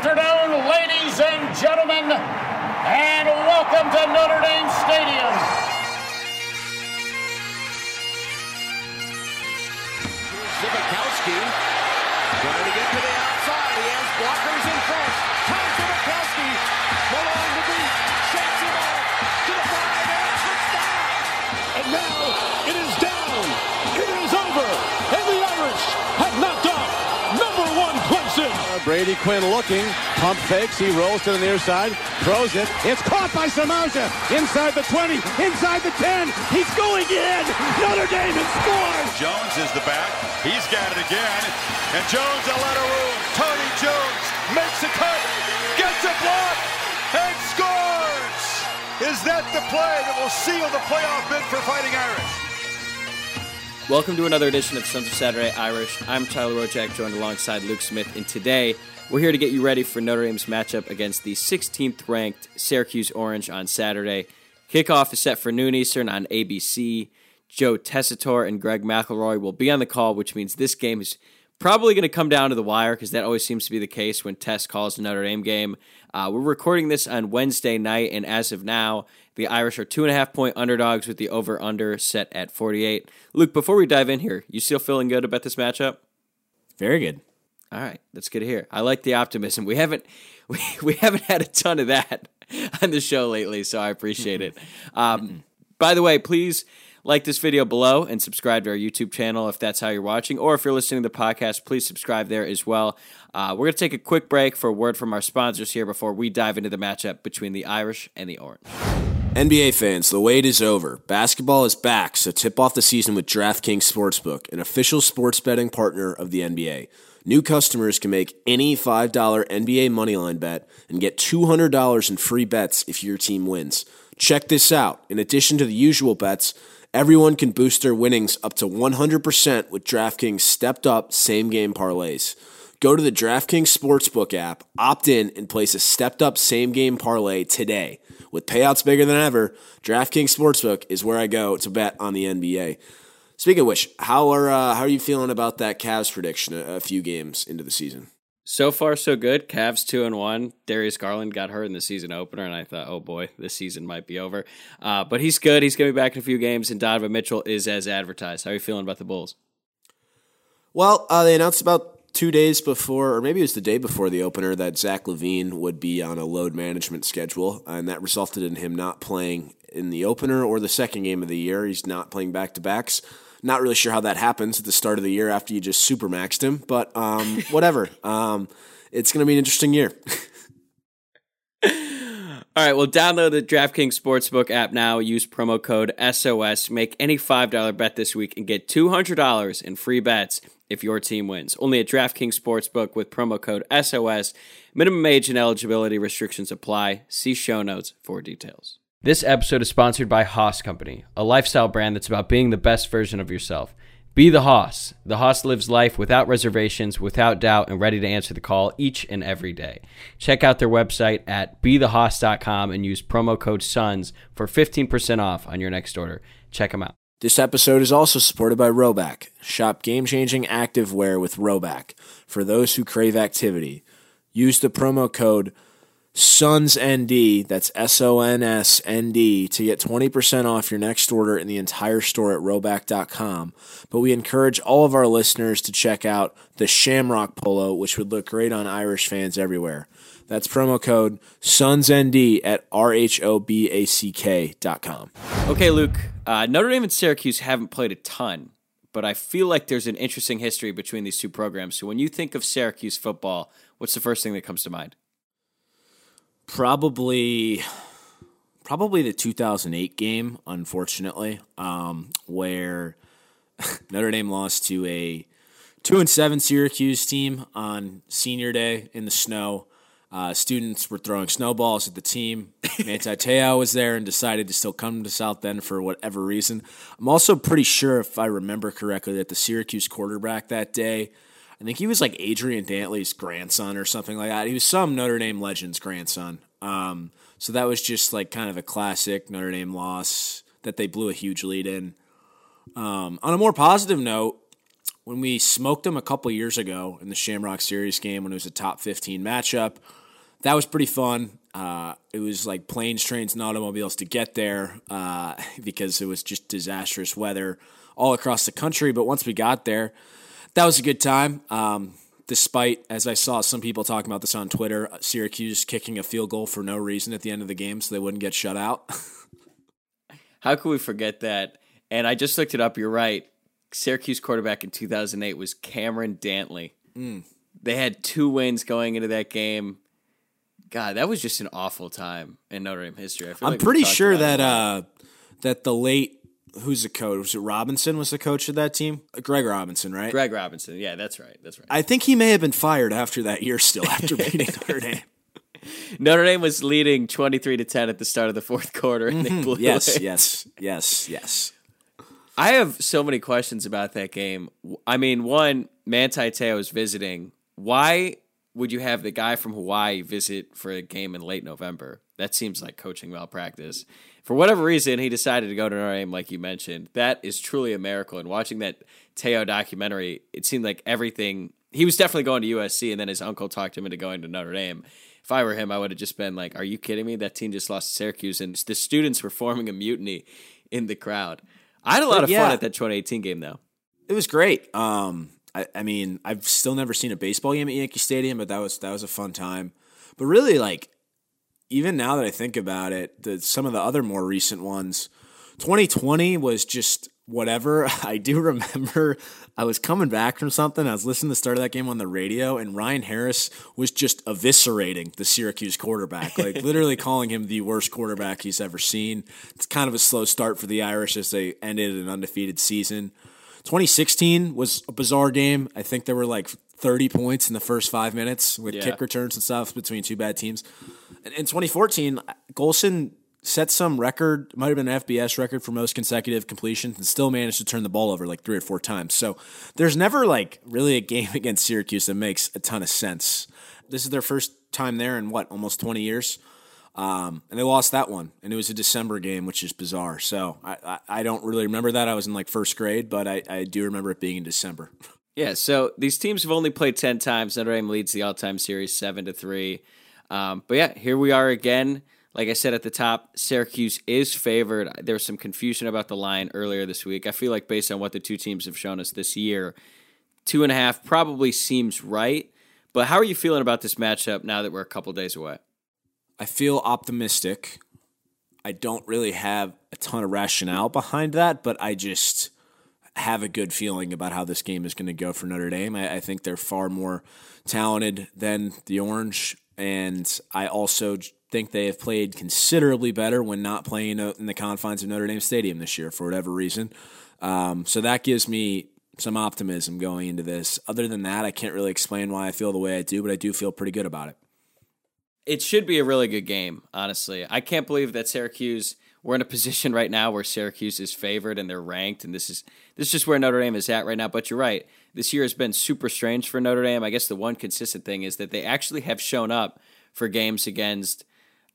afternoon, ladies and gentlemen, and welcome to Notre Dame Stadium. Zbikowski trying to get to the outside. He has blockers in front. Brady Quinn looking, pump fakes, he rolls to the near side, throws it. It's caught by Samardzija inside the 20, inside the 10. He's going in. Notre Dame has scored. Jones is the back. He's got it again. And Jones a of room. Tony Jones makes a cut, gets a block, and scores. Is that the play that will seal the playoff bid for Fighting Irish? Welcome to another edition of Sons of Saturday Irish. I'm Tyler Rojak, joined alongside Luke Smith, and today we're here to get you ready for Notre Dame's matchup against the 16th ranked Syracuse Orange on Saturday. Kickoff is set for noon Eastern on ABC. Joe Tessitore and Greg McElroy will be on the call, which means this game is probably going to come down to the wire because that always seems to be the case when Tess calls a Notre Dame game. Uh, we're recording this on Wednesday night, and as of now, the Irish are two and a half point underdogs with the over under set at 48. Luke, before we dive in here, you still feeling good about this matchup? Very good. All right, that's good to hear. I like the optimism. We haven't we, we haven't had a ton of that on the show lately, so I appreciate it. Um, by the way, please like this video below and subscribe to our YouTube channel if that's how you're watching, or if you're listening to the podcast, please subscribe there as well. Uh, we're going to take a quick break for a word from our sponsors here before we dive into the matchup between the Irish and the Orange. NBA fans, the wait is over. Basketball is back, so tip off the season with DraftKings Sportsbook, an official sports betting partner of the NBA. New customers can make any $5 NBA moneyline bet and get $200 in free bets if your team wins. Check this out. In addition to the usual bets, everyone can boost their winnings up to 100% with DraftKings stepped up same game parlays. Go to the DraftKings Sportsbook app, opt in, and place a stepped up same game parlay today. With payouts bigger than ever, DraftKings Sportsbook is where I go to bet on the NBA. Speaking of which, how are uh, how are you feeling about that Cavs prediction a, a few games into the season? So far, so good. Cavs two and one. Darius Garland got hurt in the season opener, and I thought, oh boy, this season might be over. Uh, but he's good. He's going to be back in a few games, and Donovan Mitchell is as advertised. How are you feeling about the Bulls? Well, uh, they announced about two days before, or maybe it was the day before the opener, that Zach LaVine would be on a load management schedule, and that resulted in him not playing in the opener or the second game of the year. He's not playing back to backs. Not really sure how that happens at the start of the year after you just super maxed him, but um, whatever. um, it's going to be an interesting year. All right, well, download the DraftKings Sportsbook app now. Use promo code SOS. Make any $5 bet this week and get $200 in free bets if your team wins. Only at DraftKings Sportsbook with promo code SOS. Minimum age and eligibility restrictions apply. See show notes for details. This episode is sponsored by Haas Company, a lifestyle brand that's about being the best version of yourself. Be the Haas. The Haas lives life without reservations, without doubt, and ready to answer the call each and every day. Check out their website at bethehaas.com and use promo code SUNS for 15% off on your next order. Check them out. This episode is also supported by Rhoback. Shop game changing active wear with Rhoback for those who crave activity. Use the promo code SONSND, that's S O N S N D, to get 20% off your next order in the entire store at rhoback.com. But we encourage all of our listeners to check out the Shamrock Polo, which would look great on Irish fans everywhere. That's promo code SONSND at R-H-O-B-A-C-K.com. Okay, Luke, uh, Notre Dame and Syracuse haven't played a ton, but I feel like there's an interesting history between these two programs. So when you think of Syracuse football, what's the first thing that comes to mind? Probably, probably the 2008 game, unfortunately, um, where Notre Dame lost to a two and seven Syracuse team on senior day in the snow. Uh, students were throwing snowballs at the team. Manti Te'o was there and decided to still come to South Bend for whatever reason. I'm also pretty sure, if I remember correctly, that the Syracuse quarterback that day, I think he was like Adrian Dantley's grandson or something like that. He was some Notre Dame legend's grandson. Um, so that was just like kind of a classic Notre Dame loss that they blew a huge lead in. Um, on a more positive note, when we smoked them a couple years ago in the Shamrock Series game when it was a top 15 matchup. That was pretty fun. Uh, it was like planes, trains, and automobiles to get there uh, because it was just disastrous weather all across the country. But once we got there, that was a good time. Um, despite, as I saw some people talking about this on Twitter, Syracuse kicking a field goal for no reason at the end of the game so they wouldn't get shut out. How could we forget that? And I just looked it up. You're right. Syracuse quarterback in 2008 was Cameron Dantley. Mm. They had two wins going into that game. God, that was just an awful time in Notre Dame history. I am like pretty sure that uh, that the late who's the coach? Was it Robinson was the coach of that team? Greg Robinson, right? Greg Robinson. Yeah, that's right. That's right. I think he may have been fired after that year still after beating Notre Dame. Notre Dame was leading 23 to 10 at the start of the fourth quarter and they mm-hmm. blew yes, away. yes, yes, yes. I have so many questions about that game. I mean, one, Manti Te'o is visiting. Why would you have the guy from Hawaii visit for a game in late November? That seems like coaching malpractice. For whatever reason, he decided to go to Notre Dame, like you mentioned. That is truly a miracle. And watching that Te'o documentary, it seemed like everything. He was definitely going to USC, and then his uncle talked him into going to Notre Dame. If I were him, I would have just been like, "Are you kidding me? That team just lost to Syracuse, and the students were forming a mutiny in the crowd." I had a lot of yeah. fun at that 2018 game, though. It was great. Um, I, I mean, I've still never seen a baseball game at Yankee Stadium, but that was that was a fun time. But really, like, even now that I think about it, the, some of the other more recent ones, 2020 was just whatever. I do remember I was coming back from something. I was listening to the start of that game on the radio, and Ryan Harris was just eviscerating the Syracuse quarterback, like literally calling him the worst quarterback he's ever seen. It's kind of a slow start for the Irish as they ended an undefeated season. 2016 was a bizarre game. I think there were like 30 points in the first five minutes with Yeah. kick returns and stuff between two bad teams. And in 2014, Golson set some record, might have been an FBS record for most consecutive completions, and still managed to turn the ball over like three or four times. So there's never like really a game against Syracuse that makes a ton of sense. This is their first time there in what, almost 20 years? Um, and they lost that one, and it was a December game, which is bizarre. So I, I, I don't really remember that. I was in like first grade, but I, I do remember it being in December. Yeah, so these teams have only played ten times. Notre Dame leads the all-time series seven to three. Um, but yeah, here we are again. Like I said at the top, Syracuse is favored. There was some confusion about the line earlier this week. I feel like based on what the two teams have shown us this year, two and a half probably seems right. But how are you feeling about this matchup now that we're a couple days away? I feel optimistic. I don't really have a ton of rationale behind that, but I just have a good feeling about how this game is going to go for Notre Dame. I, I think they're far more talented than the Orange, and I also think they have played considerably better when not playing in the confines of Notre Dame Stadium this year for whatever reason. Um, so that gives me some optimism going into this. Other than that, I can't really explain why I feel the way I do, but I do feel pretty good about it. It should be a really good game, honestly. I can't believe that Syracuse we're in a position right now where Syracuse is favored and they're ranked and this is this is just where Notre Dame is at right now, but you're right. This year has been super strange for Notre Dame. I guess the one consistent thing is that they actually have shown up for games against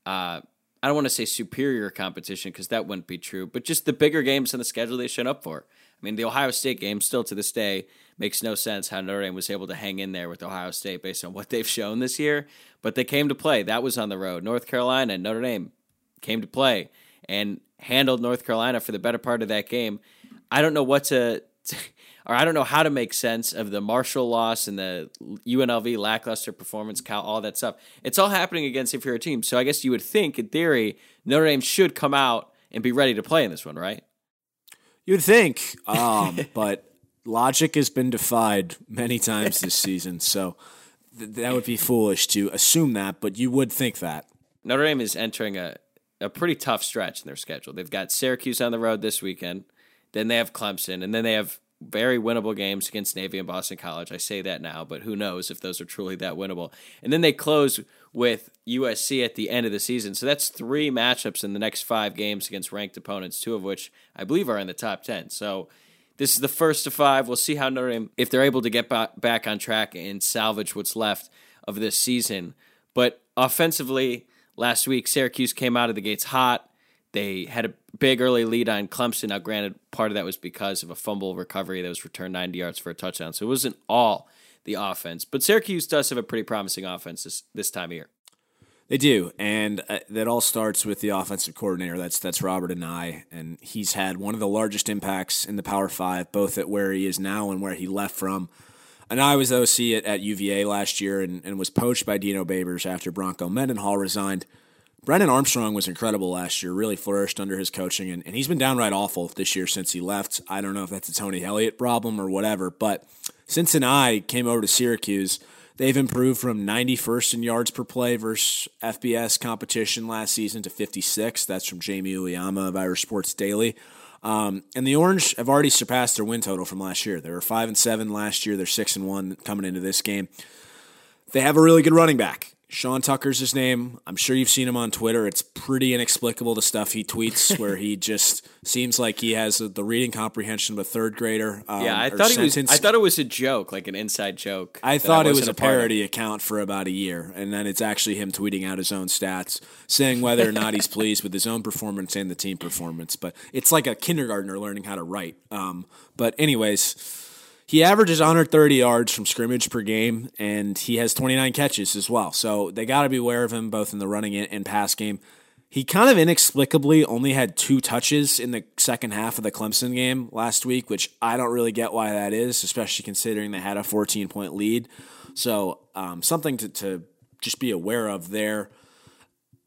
uh I don't want to say superior competition because that wouldn't be true, but just the bigger games on the schedule they shown up for. I mean, the Ohio State game still to this day makes no sense how Notre Dame was able to hang in there with Ohio State based on what they've shown this year, but they came to play. That was on the road. North Carolina and Notre Dame came to play and handled North Carolina for the better part of that game. I don't know what to, or I don't know how to make sense of the Marshall loss and the UNLV lackluster performance, Cal, all that stuff. It's all happening against inferior teams. So I guess you would think, in theory, Notre Dame should come out and be ready to play in this one, right? You'd think, um, but logic has been defied many times this season, so th- that would be foolish to assume that. But you would think that. Notre Dame is entering a, a pretty tough stretch in their schedule. They've got Syracuse on the road this weekend, then they have Clemson, and then they have very winnable games against Navy and Boston College. I say that now, but who knows if those are truly that winnable. And then they close with USC at the end of the season. So that's three matchups in the next five games against ranked opponents, two of which I believe are in the top 10. So this is the first of five. We'll see how Notre Dame, if they're able to get back on track and salvage what's left of this season. But offensively, last week, Syracuse came out of the gates hot. They had a big early lead on Clemson. Now, granted, part of that was because of a fumble recovery that was returned 90 yards for a touchdown. So it wasn't all the offense. But Syracuse does have a pretty promising offense this, this time of year. They do, and uh, that all starts with the offensive coordinator. That's that's Robert Anae, and he's had one of the largest impacts in the Power Five, both at where he is now and where he left from. Anae was OC at, at UVA last year and, and was poached by Dino Babers after Bronco Mendenhall resigned. Brennan Armstrong was incredible last year, really flourished under his coaching, and, and he's been downright awful this year since he left. I don't know if that's a Tony Elliott problem or whatever, but since Anae came over to Syracuse – They've improved from 91st in yards per play versus FBS competition last season to 56. That's from Jamie Uyeyama of Irish Sports Daily. Um, and the Orange have already surpassed their win total from last year. They were five and seven last year. They're six and one coming into this game. They have a really good running back. Sean Tucker's his name. I'm sure you've seen him on Twitter. It's pretty inexplicable the stuff he tweets, where he just seems like he has the reading comprehension of a third grader. Um, yeah, I thought he was. I thought it was a joke, like an inside joke. I thought I it was a, a parody account for about a year, and then it's actually him tweeting out his own stats, saying whether or not he's pleased with his own performance and the team performance. But it's like a kindergartner learning how to write. Um, but anyways he averages 130 yards from scrimmage per game, and he has 29 catches as well. So they got to be aware of him both in the running and pass game. He kind of inexplicably only had two touches in the second half of the Clemson game last week, which I don't really get why that is, especially considering they had a 14 point lead. So um, something to, to just be aware of there.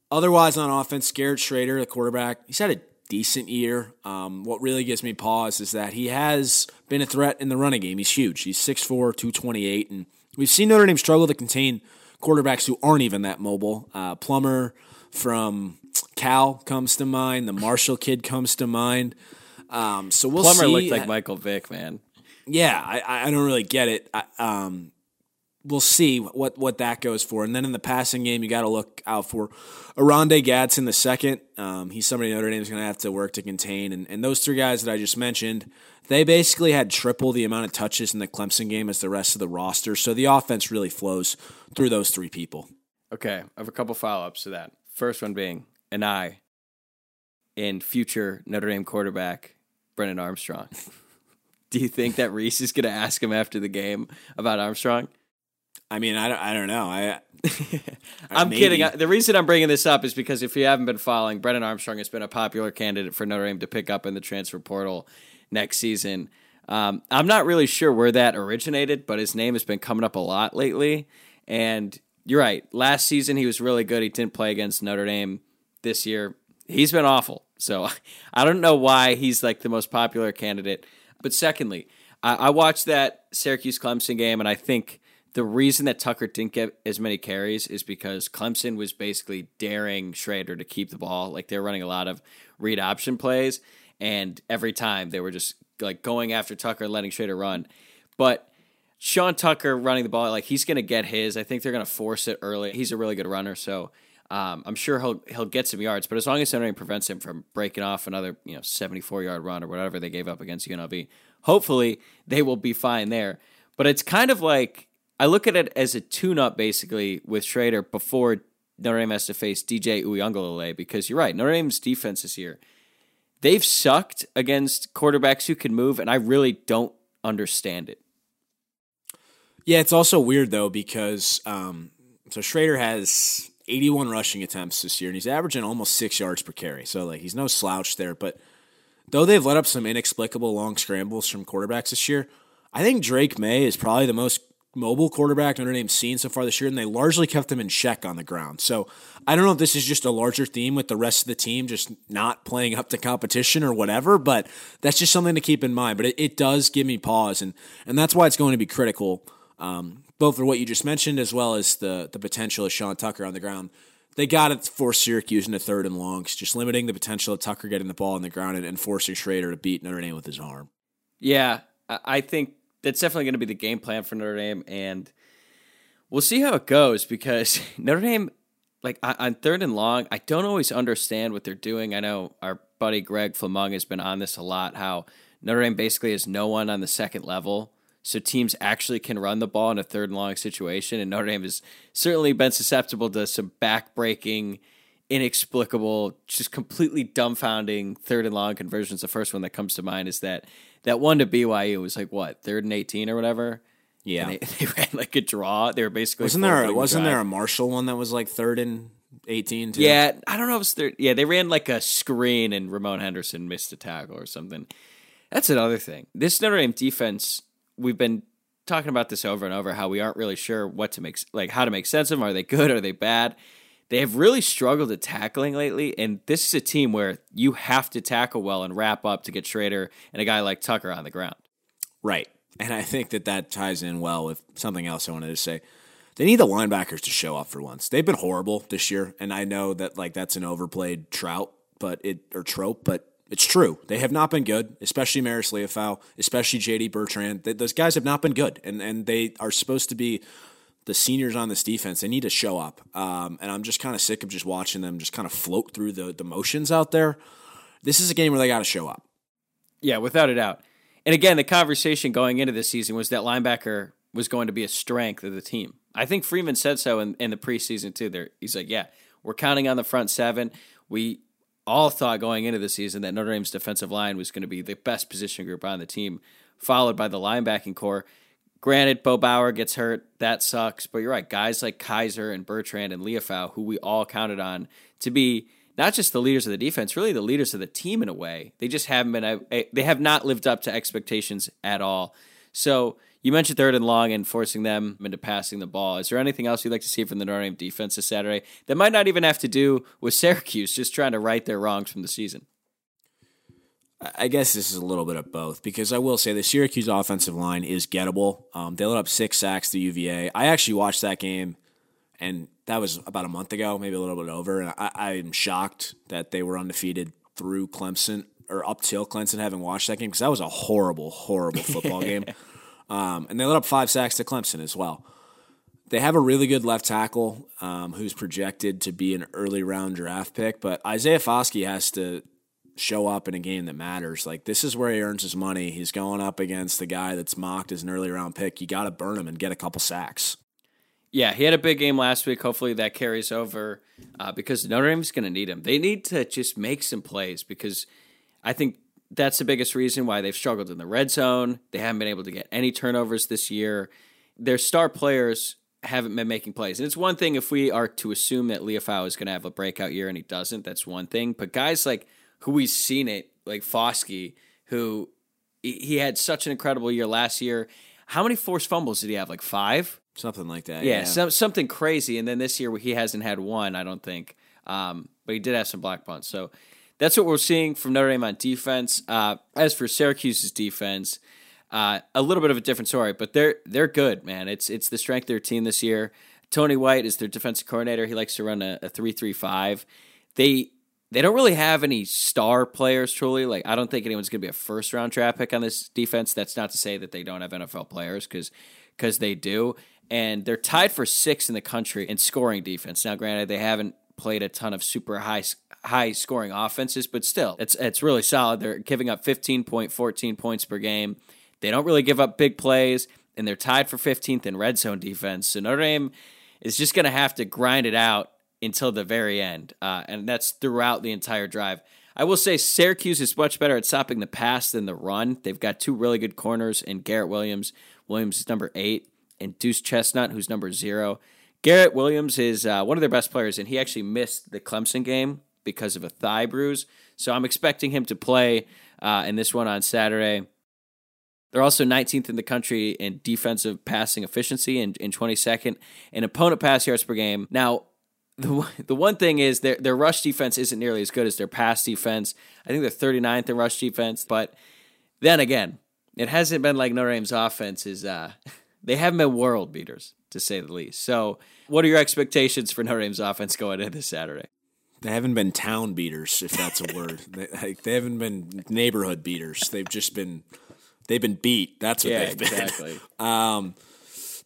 Otherwise, on offense, Garrett Shrader, the quarterback, he's had a decent year. Um, what really gives me pause is that he has been a threat in the running game. He's huge. He's 6'4, 228. And we've seen Notre Dame struggle to contain quarterbacks who aren't even that mobile. Uh, Plummer from Cal comes to mind. The Marshall kid comes to mind. Um, so we'll Plummer see. looked like Michael Vick, man. Yeah, I, I don't really get it. I, um, we'll see what what that goes for. And then in the passing game, you got to look out for Oronde Gadsden the second. Um, he's somebody Notre Dame is going to have to work to contain. And, and those three guys that I just mentioned, they basically had triple the amount of touches in the Clemson game as the rest of the roster. So the offense really flows through those three people. Okay, I have a couple follow ups to that. First one being Anae and future Notre Dame quarterback Brennan Armstrong. Do you think that Rees is going to ask him after the game about Armstrong? I mean, I don't, I don't know. I, I'm maybe. kidding. The reason I'm bringing this up is because if you haven't been following, Brennan Armstrong has been a popular candidate for Notre Dame to pick up in the transfer portal next season. Um, I'm not really sure where that originated, but his name has been coming up a lot lately. And you're right. Last season he was really good. He didn't play against Notre Dame this year. He's been awful. So I don't know why he's like the most popular candidate. But secondly, I, I watched that Syracuse Clemson game, and I think the reason that Tucker didn't get as many carries is because Clemson was basically daring Shrader to keep the ball. Like they're running a lot of read option plays, and every time they were just like going after Tucker, and letting Shrader run. But Sean Tucker running the ball, like he's going to get his. I think they're going to force it early. He's a really good runner, so um, I'm sure he'll he'll get some yards. But as long as Notre prevents him from breaking off another you know 74 yard run or whatever they gave up against UNLV, hopefully they will be fine there. But it's kind of like I look at it as a tune-up basically with Shrader before Notre Dame has to face DJ Uiagalelei because you're right, Notre Dame's defense this year, they've sucked against quarterbacks who can move, and I really don't understand it. Yeah, it's also weird though because um, so Shrader has 81 rushing attempts this year, and he's averaging almost six yards per carry. So like he's no slouch there. But though they've let up some inexplicable long scrambles from quarterbacks this year, I think Drake Maye is probably the most mobile quarterback Notre Dame's seen so far this year, and they largely kept him in check on the ground. So I don't know if this is just a larger theme with the rest of the team just not playing up to competition or whatever, but that's just something to keep in mind. But it, it does give me pause, and and that's why it's going to be critical, um, both for what you just mentioned as well as the the potential of Sean Tucker on the ground. They got it for Syracuse into third and longs, just limiting the potential of Tucker getting the ball on the ground and, and forcing Shrader to beat Notre Dame with his arm. Yeah, I think that's definitely going to be the game plan for Notre Dame, and we'll see how it goes because Notre Dame, like on third and long, I don't always understand what they're doing. I know our buddy Greg Flamung has been on this a lot. How Notre Dame basically has no one on the second level, so teams actually can run the ball in a third and long situation, and Notre Dame has certainly been susceptible to some backbreaking. inexplicable, just completely dumbfounding third and long conversions. The first one that comes to mind is that that one to BYU was like what third and eighteen or whatever. Yeah, they, they ran like a draw. They were basically wasn't there forfeiting wasn't drive. there a Marshall one that was like third and eighteen? Too? Yeah, I don't know if it's third. Yeah, they ran like a screen and Ramon Henderson missed a tackle or something. That's another thing. This Notre Dame defense, we've been talking about this over and over. How we aren't really sure what to make like how to make sense of them. Are they good? Are they bad? They have really struggled at tackling lately, and this is a team where you have to tackle well and wrap up to get Shrader and a guy like Tucker on the ground. Right. And I think that that ties in well with something else I wanted to say. They need the linebackers to show up for once. They've been horrible this year, and I know that like that's an overplayed trout, but it or trope, but it's true. They have not been good, especially Maris Liufau, especially JD Bertrand. Th- those guys have not been good, and and they are supposed to be the seniors on this defense. They need to show up, um, and I'm just kind of sick of just watching them just kind of float through the the motions out there. This is a game where they got to show up. Yeah, without a doubt. And again, the conversation going into this season was that linebacker was going to be a strength of the team. I think Freeman said so in, in the preseason too. There, he's like, "Yeah, we're counting on the front seven. We all thought going into the season that Notre Dame's defensive line was going to be the best position group on the team, followed by the linebacking core. Granted, Bo Bauer gets hurt. That sucks. But you're right. Guys like Kiser and Bertrand and Liufau, who we all counted on to be not just the leaders of the defense, really the leaders of the team in a way. They just haven't been, uh, eh, they have not lived up to expectations at all. So you mentioned third and long and forcing them into passing the ball. Is there anything else you'd like to see from the Notre Dame defense this Saturday that might not even have to do with Syracuse, just trying to right their wrongs from the season? I guess this is a little bit of both because I will say the Syracuse offensive line is gettable. Um, they let up six sacks to UVA. I actually watched that game, and that was about a month ago, maybe a little bit over. And I, I'm shocked that they were undefeated through Clemson or up till Clemson, having watched that game because that was a horrible, horrible football game. Um, and they let up five sacks to Clemson as well. They have a really good left tackle um, who's projected to be an early round draft pick, but Isaiah Foskey has to show up in a game that matters. Like this is where he earns his money. He's going up against the guy that's mocked as an early round pick. You got to burn him and get a couple sacks. Yeah, he had a big game last week. Hopefully that carries over uh, because Notre Dame's going to need him. They need to just make some plays because I think that's the biggest reason why they've struggled in the red zone. They haven't been able to get any turnovers this year. Their star players haven't been making plays. And it's one thing if we are to assume that Liufau is going to have a breakout year and he doesn't, that's one thing. But guys like who we've seen it, like Foskey, who he had such an incredible year last year. How many forced fumbles did he have? Like five? Something like that. Yeah, Yeah. Some, something crazy. And then this year he hasn't had one, I don't think. Um, but he did have some black punts. So that's what we're seeing from Notre Dame on defense. Uh, as for Syracuse's defense, uh, a little bit of a different story, but they're they're good, man. It's it's the strength of their team this year. Tony White is their defensive coordinator. He likes to run a, a three three five. They they don't really have any star players truly. Like I don't think anyone's going to be a first round draft pick on this defense. That's not to say that they don't have NFL players because because they do. And they're tied for sixth in the country in scoring defense. Now, granted, they haven't played a ton of super high high scoring offenses, but still, it's it's really solid. They're giving up 15.14 points per game. They don't really give up big plays, and they're tied for 15th in red zone defense. So Notre Dame is just going to have to grind it out until the very end, uh, and that's throughout the entire drive. I will say Syracuse is much better at stopping the pass than the run. They've got two really good corners in Garrett Williams. Williams is number eight, and Duce Chestnut, who's number zero. Garrett Williams is uh, one of their best players, and he actually missed the Clemson game because of a thigh bruise. So I'm expecting him to play uh, in this one on Saturday. They're also 19th in the country in defensive passing efficiency and in 22nd in opponent pass yards per game. Now, the the one thing is their their rush defense isn't nearly as good as their pass defense. I think they're 39th in rush defense, but then again, it hasn't been like Notre Dame's offense is. Uh, they haven't been world beaters to say the least. So, what are your expectations for Notre Dame's offense going into this Saturday? They haven't been town beaters, if that's a word. they, like, they haven't been neighborhood beaters. They've just been they've been beat. That's what Yeah, they've been. exactly. Um,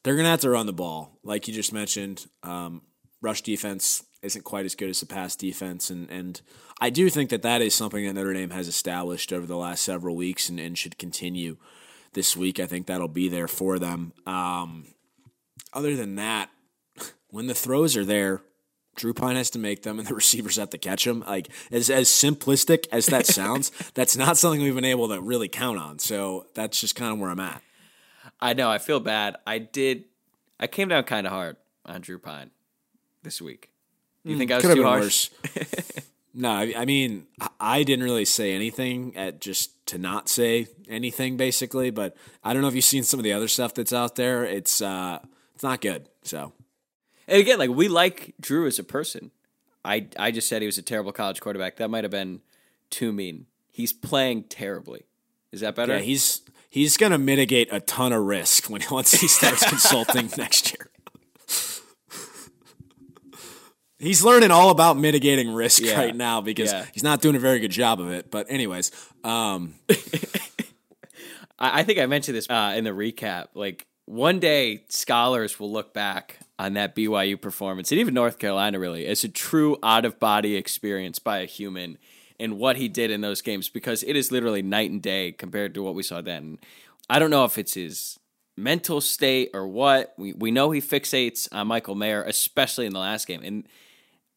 they're gonna have to run the ball, like you just mentioned. Um, rush defense isn't quite as good as the pass defense, and and I do think that that is something that Notre Dame has established over the last several weeks, and, and should continue this week. I think that'll be there for them. Um, other than that, when the throws are there, Drew Pyne has to make them, and the receivers have to catch them. Like as as simplistic as that sounds, that's not something we've been able to really count on. So that's just kind of where I'm at. I know. I feel bad. I did. I came down kind of hard on Drew Pyne this week. You think I was too harsh? worse. no, I, I mean I- I didn't really say anything at just to not say anything basically. But I don't know if you've seen some of the other stuff that's out there. It's uh, it's not good. So And again, like we like Drew as a person. I I just said he was a terrible college quarterback. That might have been too mean. He's playing terribly. Is that better? yeah, he's he's gonna mitigate a ton of risk when once he starts consulting next year. He's learning all about mitigating risk Yeah. right now because Yeah. he's not doing a very good job of it. But anyways, um, I, I think I mentioned this uh, in the recap. Like one day, scholars will look back on that BYU performance, and even North Carolina, really, as a true out of body experience by a human, and what he did in those games, because it is literally night and day compared to what we saw then. I don't know if it's his mental state or what. We we know he fixates on Michael Mayer, especially in the last game, and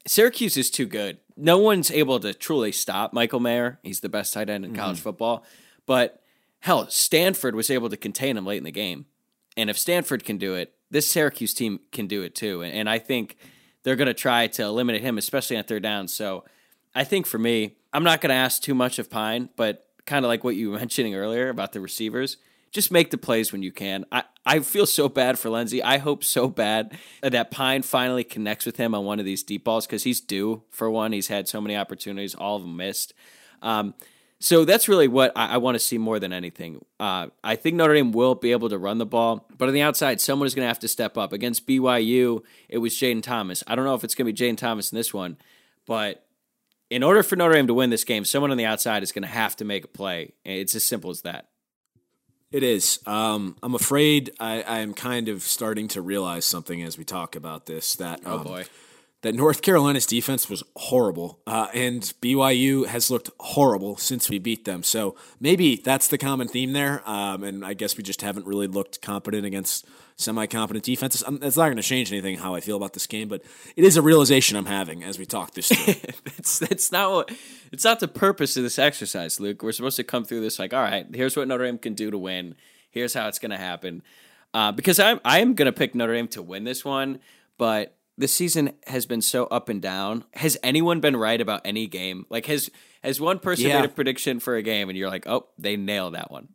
Syracuse is too good. No one's able to truly stop Michael Mayer. He's the best tight end in college mm-hmm. football. But hell, Stanford was able to contain him late in the game. And if Stanford can do it, this Syracuse team can do it too. And, and I think they're going to try to eliminate him, especially on third down. So I think for me, I'm not going to ask too much of Pyne, but kind of like what you were mentioning earlier about the receivers, just make the plays when you can. I, I feel so bad for Lenzy. I hope so bad that Pyne finally connects with him on one of these deep balls because he's due for one. He's had so many opportunities, all of them missed. Um, so that's really what I, I want to see more than anything. Uh, I think Notre Dame will be able to run the ball, but on the outside, someone is going to have to step up. Against BYU, it was Jayden Thomas. I don't know if it's going to be Jayden Thomas in this one, but in order for Notre Dame to win this game, someone on the outside is going to have to make a play. It's as simple as that. It is. Um, I'm afraid I, I am kind of starting to realize something as we talk about this. That Oh um, boy. that North Carolina's defense was horrible, uh, and BYU has looked horrible since we beat them. So maybe that's the common theme there. Um, and I guess we just haven't really looked competent against semi-competent defenses. Um, that's not going to change anything how I feel about this game, but it is a realization I'm having as we talk this through. that's that's not what it's not the purpose of this exercise, Luke. We're supposed to come through this like, all right, here's what Notre Dame can do to win. Here's how it's going to happen. Uh, because I'm I am going to pick Notre Dame to win this one, but this season has been so up and down. Has anyone been right about any game? Like has has one person Yeah. made a prediction for a game and you're like, oh, they nailed that one.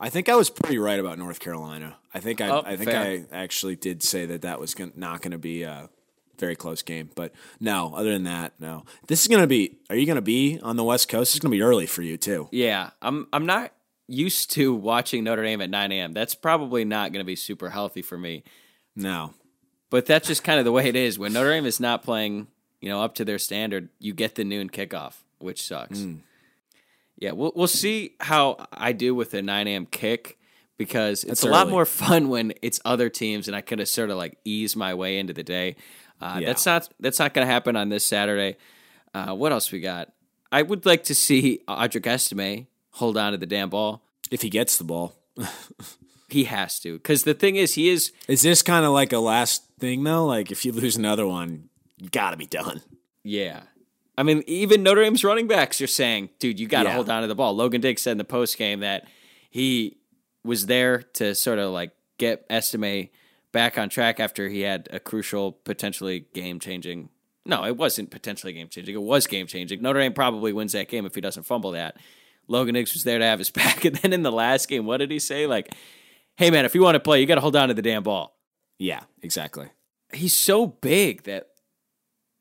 I think I was pretty right about North Carolina. I think I, Oh, I think fair. I actually did say that that was gon- not going to be a very close game. But no, other than that, no. This is going to be. Are you going to be on the West Coast? It's going to be early for you too. Yeah, I'm I'm not used to watching Notre Dame at 9 a.m. That's probably not going to be super healthy for me. No, But that's just kind of the way it is. When Notre Dame is not playing, you know, up to their standard, you get the noon kickoff, which sucks. Hmm. Yeah, we'll we'll see how I do with a 9 a.m. kick because it's That's a lot more fun when it's other teams and I kind of sort of like ease my way into the day. Uh, Yeah. That's not that's not going to happen on this Saturday. Uh, what else we got? I would like to see Audric Estime hold on to the damn ball. if he gets the ball, He has to because the thing is, he is is this kind of like a last thing though? Like if you lose another one, you got to be done. Yeah. I mean, even Notre Dame's running backs are saying, dude, you got to Yeah. hold on to the ball. Logan Diggs said in the post game that he was there to sort of like get Estime back on track after he had a crucial, potentially game changing. No, it wasn't potentially game changing. It was game changing. Notre Dame probably wins that game if he doesn't fumble that. Logan Diggs was there to have his back. And then in the last game, what did he say? Like, hey, man, if you want to play, you got to hold on to the damn ball Yeah, exactly. he's so big that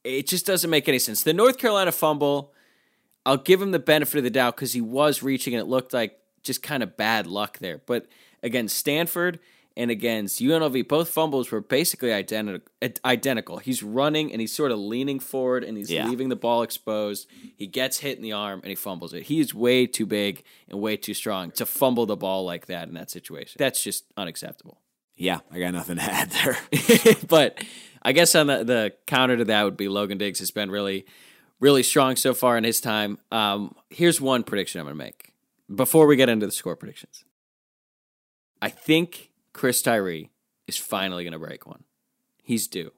it just doesn't make any sense. The North Carolina fumble, I'll give him the benefit of the doubt because he was reaching and it looked like just kind of bad luck there. But against Stanford and against UNLV, both fumbles were basically identical. Identical. He's running and he's sort of leaning forward and he's Yeah. leaving the ball exposed. He gets hit in the arm and he fumbles it. He is way too big and way too strong to fumble the ball like that in that situation. That's just unacceptable. Yeah, I got nothing to add there. but I guess on the, the counter to that would be Logan Diggs has been really, really strong so far in his time. Um, here's one prediction I'm going to make before we get into the score predictions. I think Chris Tyree is finally going to break one. He's due.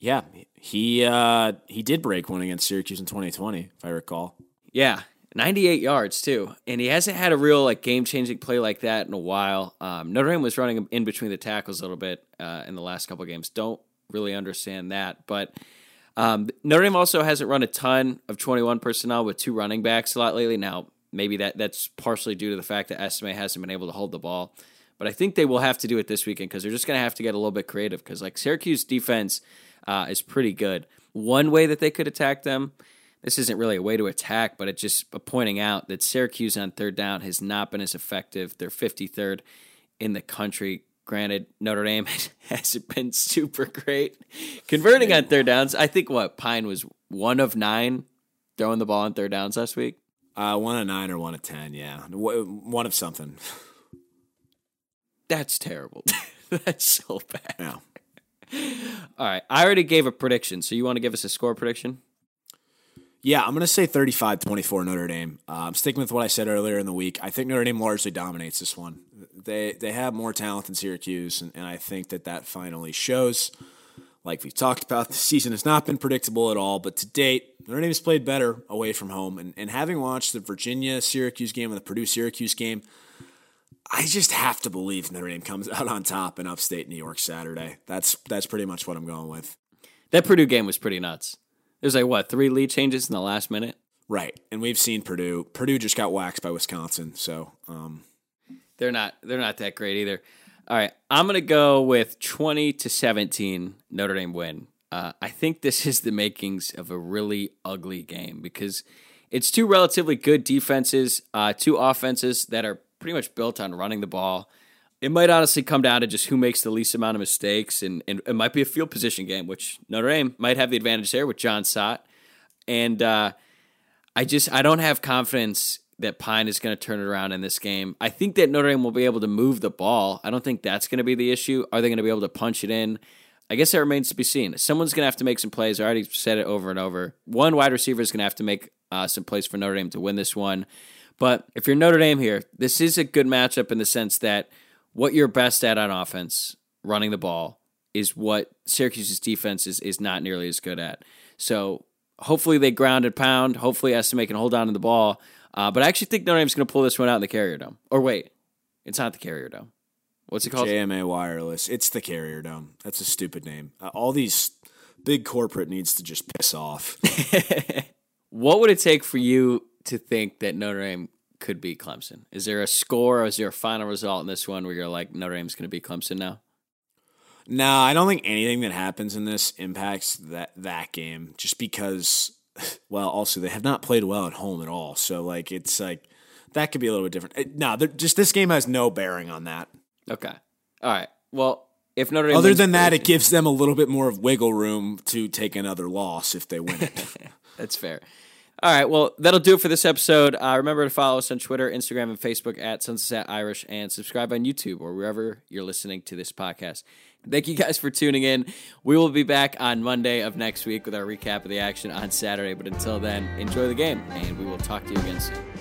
Yeah, he uh, he did break one against Syracuse in 2020, if I recall. Yeah, 98 yards too, and he hasn't had a real like game changing play like that in a while. Um, Notre Dame was running in between the tackles a little bit uh, in the last couple games. Don't really understand that, but um, Notre Dame also hasn't run a ton of 21 personnel with two running backs a lot lately. Now, maybe that that's partially due to the fact that Estime hasn't been able to hold the ball, but I think they will have to do it this weekend because they're just going to have to get a little bit creative because like Syracuse defense uh, is pretty good. One way that they could attack them, this isn't really a way to attack, but it's just pointing out that Syracuse on third down has not been as effective. They're 53rd in the country. Granted, Notre Dame hasn't been super great converting on third downs. I think what Pyne was one of nine throwing the ball on third downs last week. Uh, one of nine or one of ten, yeah, one of something. That's terrible. That's so bad. Yeah. All right. I already gave a prediction. So you want to give us a score prediction? Yeah, I'm going to say 35 24 Notre Dame. I'm sticking with what I said earlier in the week. I think Notre Dame largely dominates this one. They they have more talent than Syracuse, and, and I think that that finally shows. Like we've talked about, the season has not been predictable at all, but to date, Notre Dame has played better away from home. And, and having watched the Virginia Syracuse game and the Purdue Syracuse game, I just have to believe Notre Dame comes out on top in upstate New York Saturday. That's that's pretty much what I'm going with. That Purdue game was pretty nuts. There's like what three lead changes in the last minute. Right, and we've seen Purdue. Purdue just got waxed by Wisconsin, so um, they're not they're not that great either. All right, I'm gonna go with 20 to 17 Notre Dame win. Uh, I think this is the makings of a really ugly game because it's two relatively good defenses, uh, two offenses that are pretty much built on running the ball. It might honestly come down to just who makes the least amount of mistakes, and, and it might be a field position game, which Notre Dame might have the advantage there with Jon Sot. And uh, I just I don't have confidence that Pyne is going to turn it around in this game. I think that Notre Dame will be able to move the ball. I don't think that's going to be the issue. Are they going to be able to punch it in? I guess that remains to be seen. Someone's going to have to make some plays. I already said it over and over. One wide receiver is going to have to make uh, some plays for Notre Dame to win this one. But if you're Notre Dame here, this is a good matchup in the sense that what you're best at on offense, running the ball, is what Syracuse's defense is, is not nearly as good at. So hopefully they ground and pound. Hopefully Estime can hold on to the ball. Uh, but I actually think Notre Dame's going to pull this one out in the Carrier Dome. Or wait, it's not the Carrier Dome. What's it called? JMA Wireless. It's the Carrier Dome. That's a stupid name. Uh, all these big corporate needs to just piss off. what would it take for you to think that Notre Dame could be Clemson? Is there a score or is there a final result in this one where you're like Notre Dame's going to beat Clemson now? No, I don't think anything that happens in this impacts that that game. Just because, well, also they have not played well at home at all. So like it's like that could be a little bit different. No, just this game has no bearing on that. Okay, all right. Well, if Notre Dame other than that, it gives them a little bit more of wiggle room to take another loss if they win it. That's fair. All right, well, that'll do it for this episode. Uh, remember to follow us on Twitter, Instagram, and Facebook at Sunset Irish, and subscribe on YouTube or wherever you're listening to this podcast. Thank you guys for tuning in. We will be back on Monday of next week with our recap of the action on Saturday. But until then, enjoy the game, and we will talk to you again soon.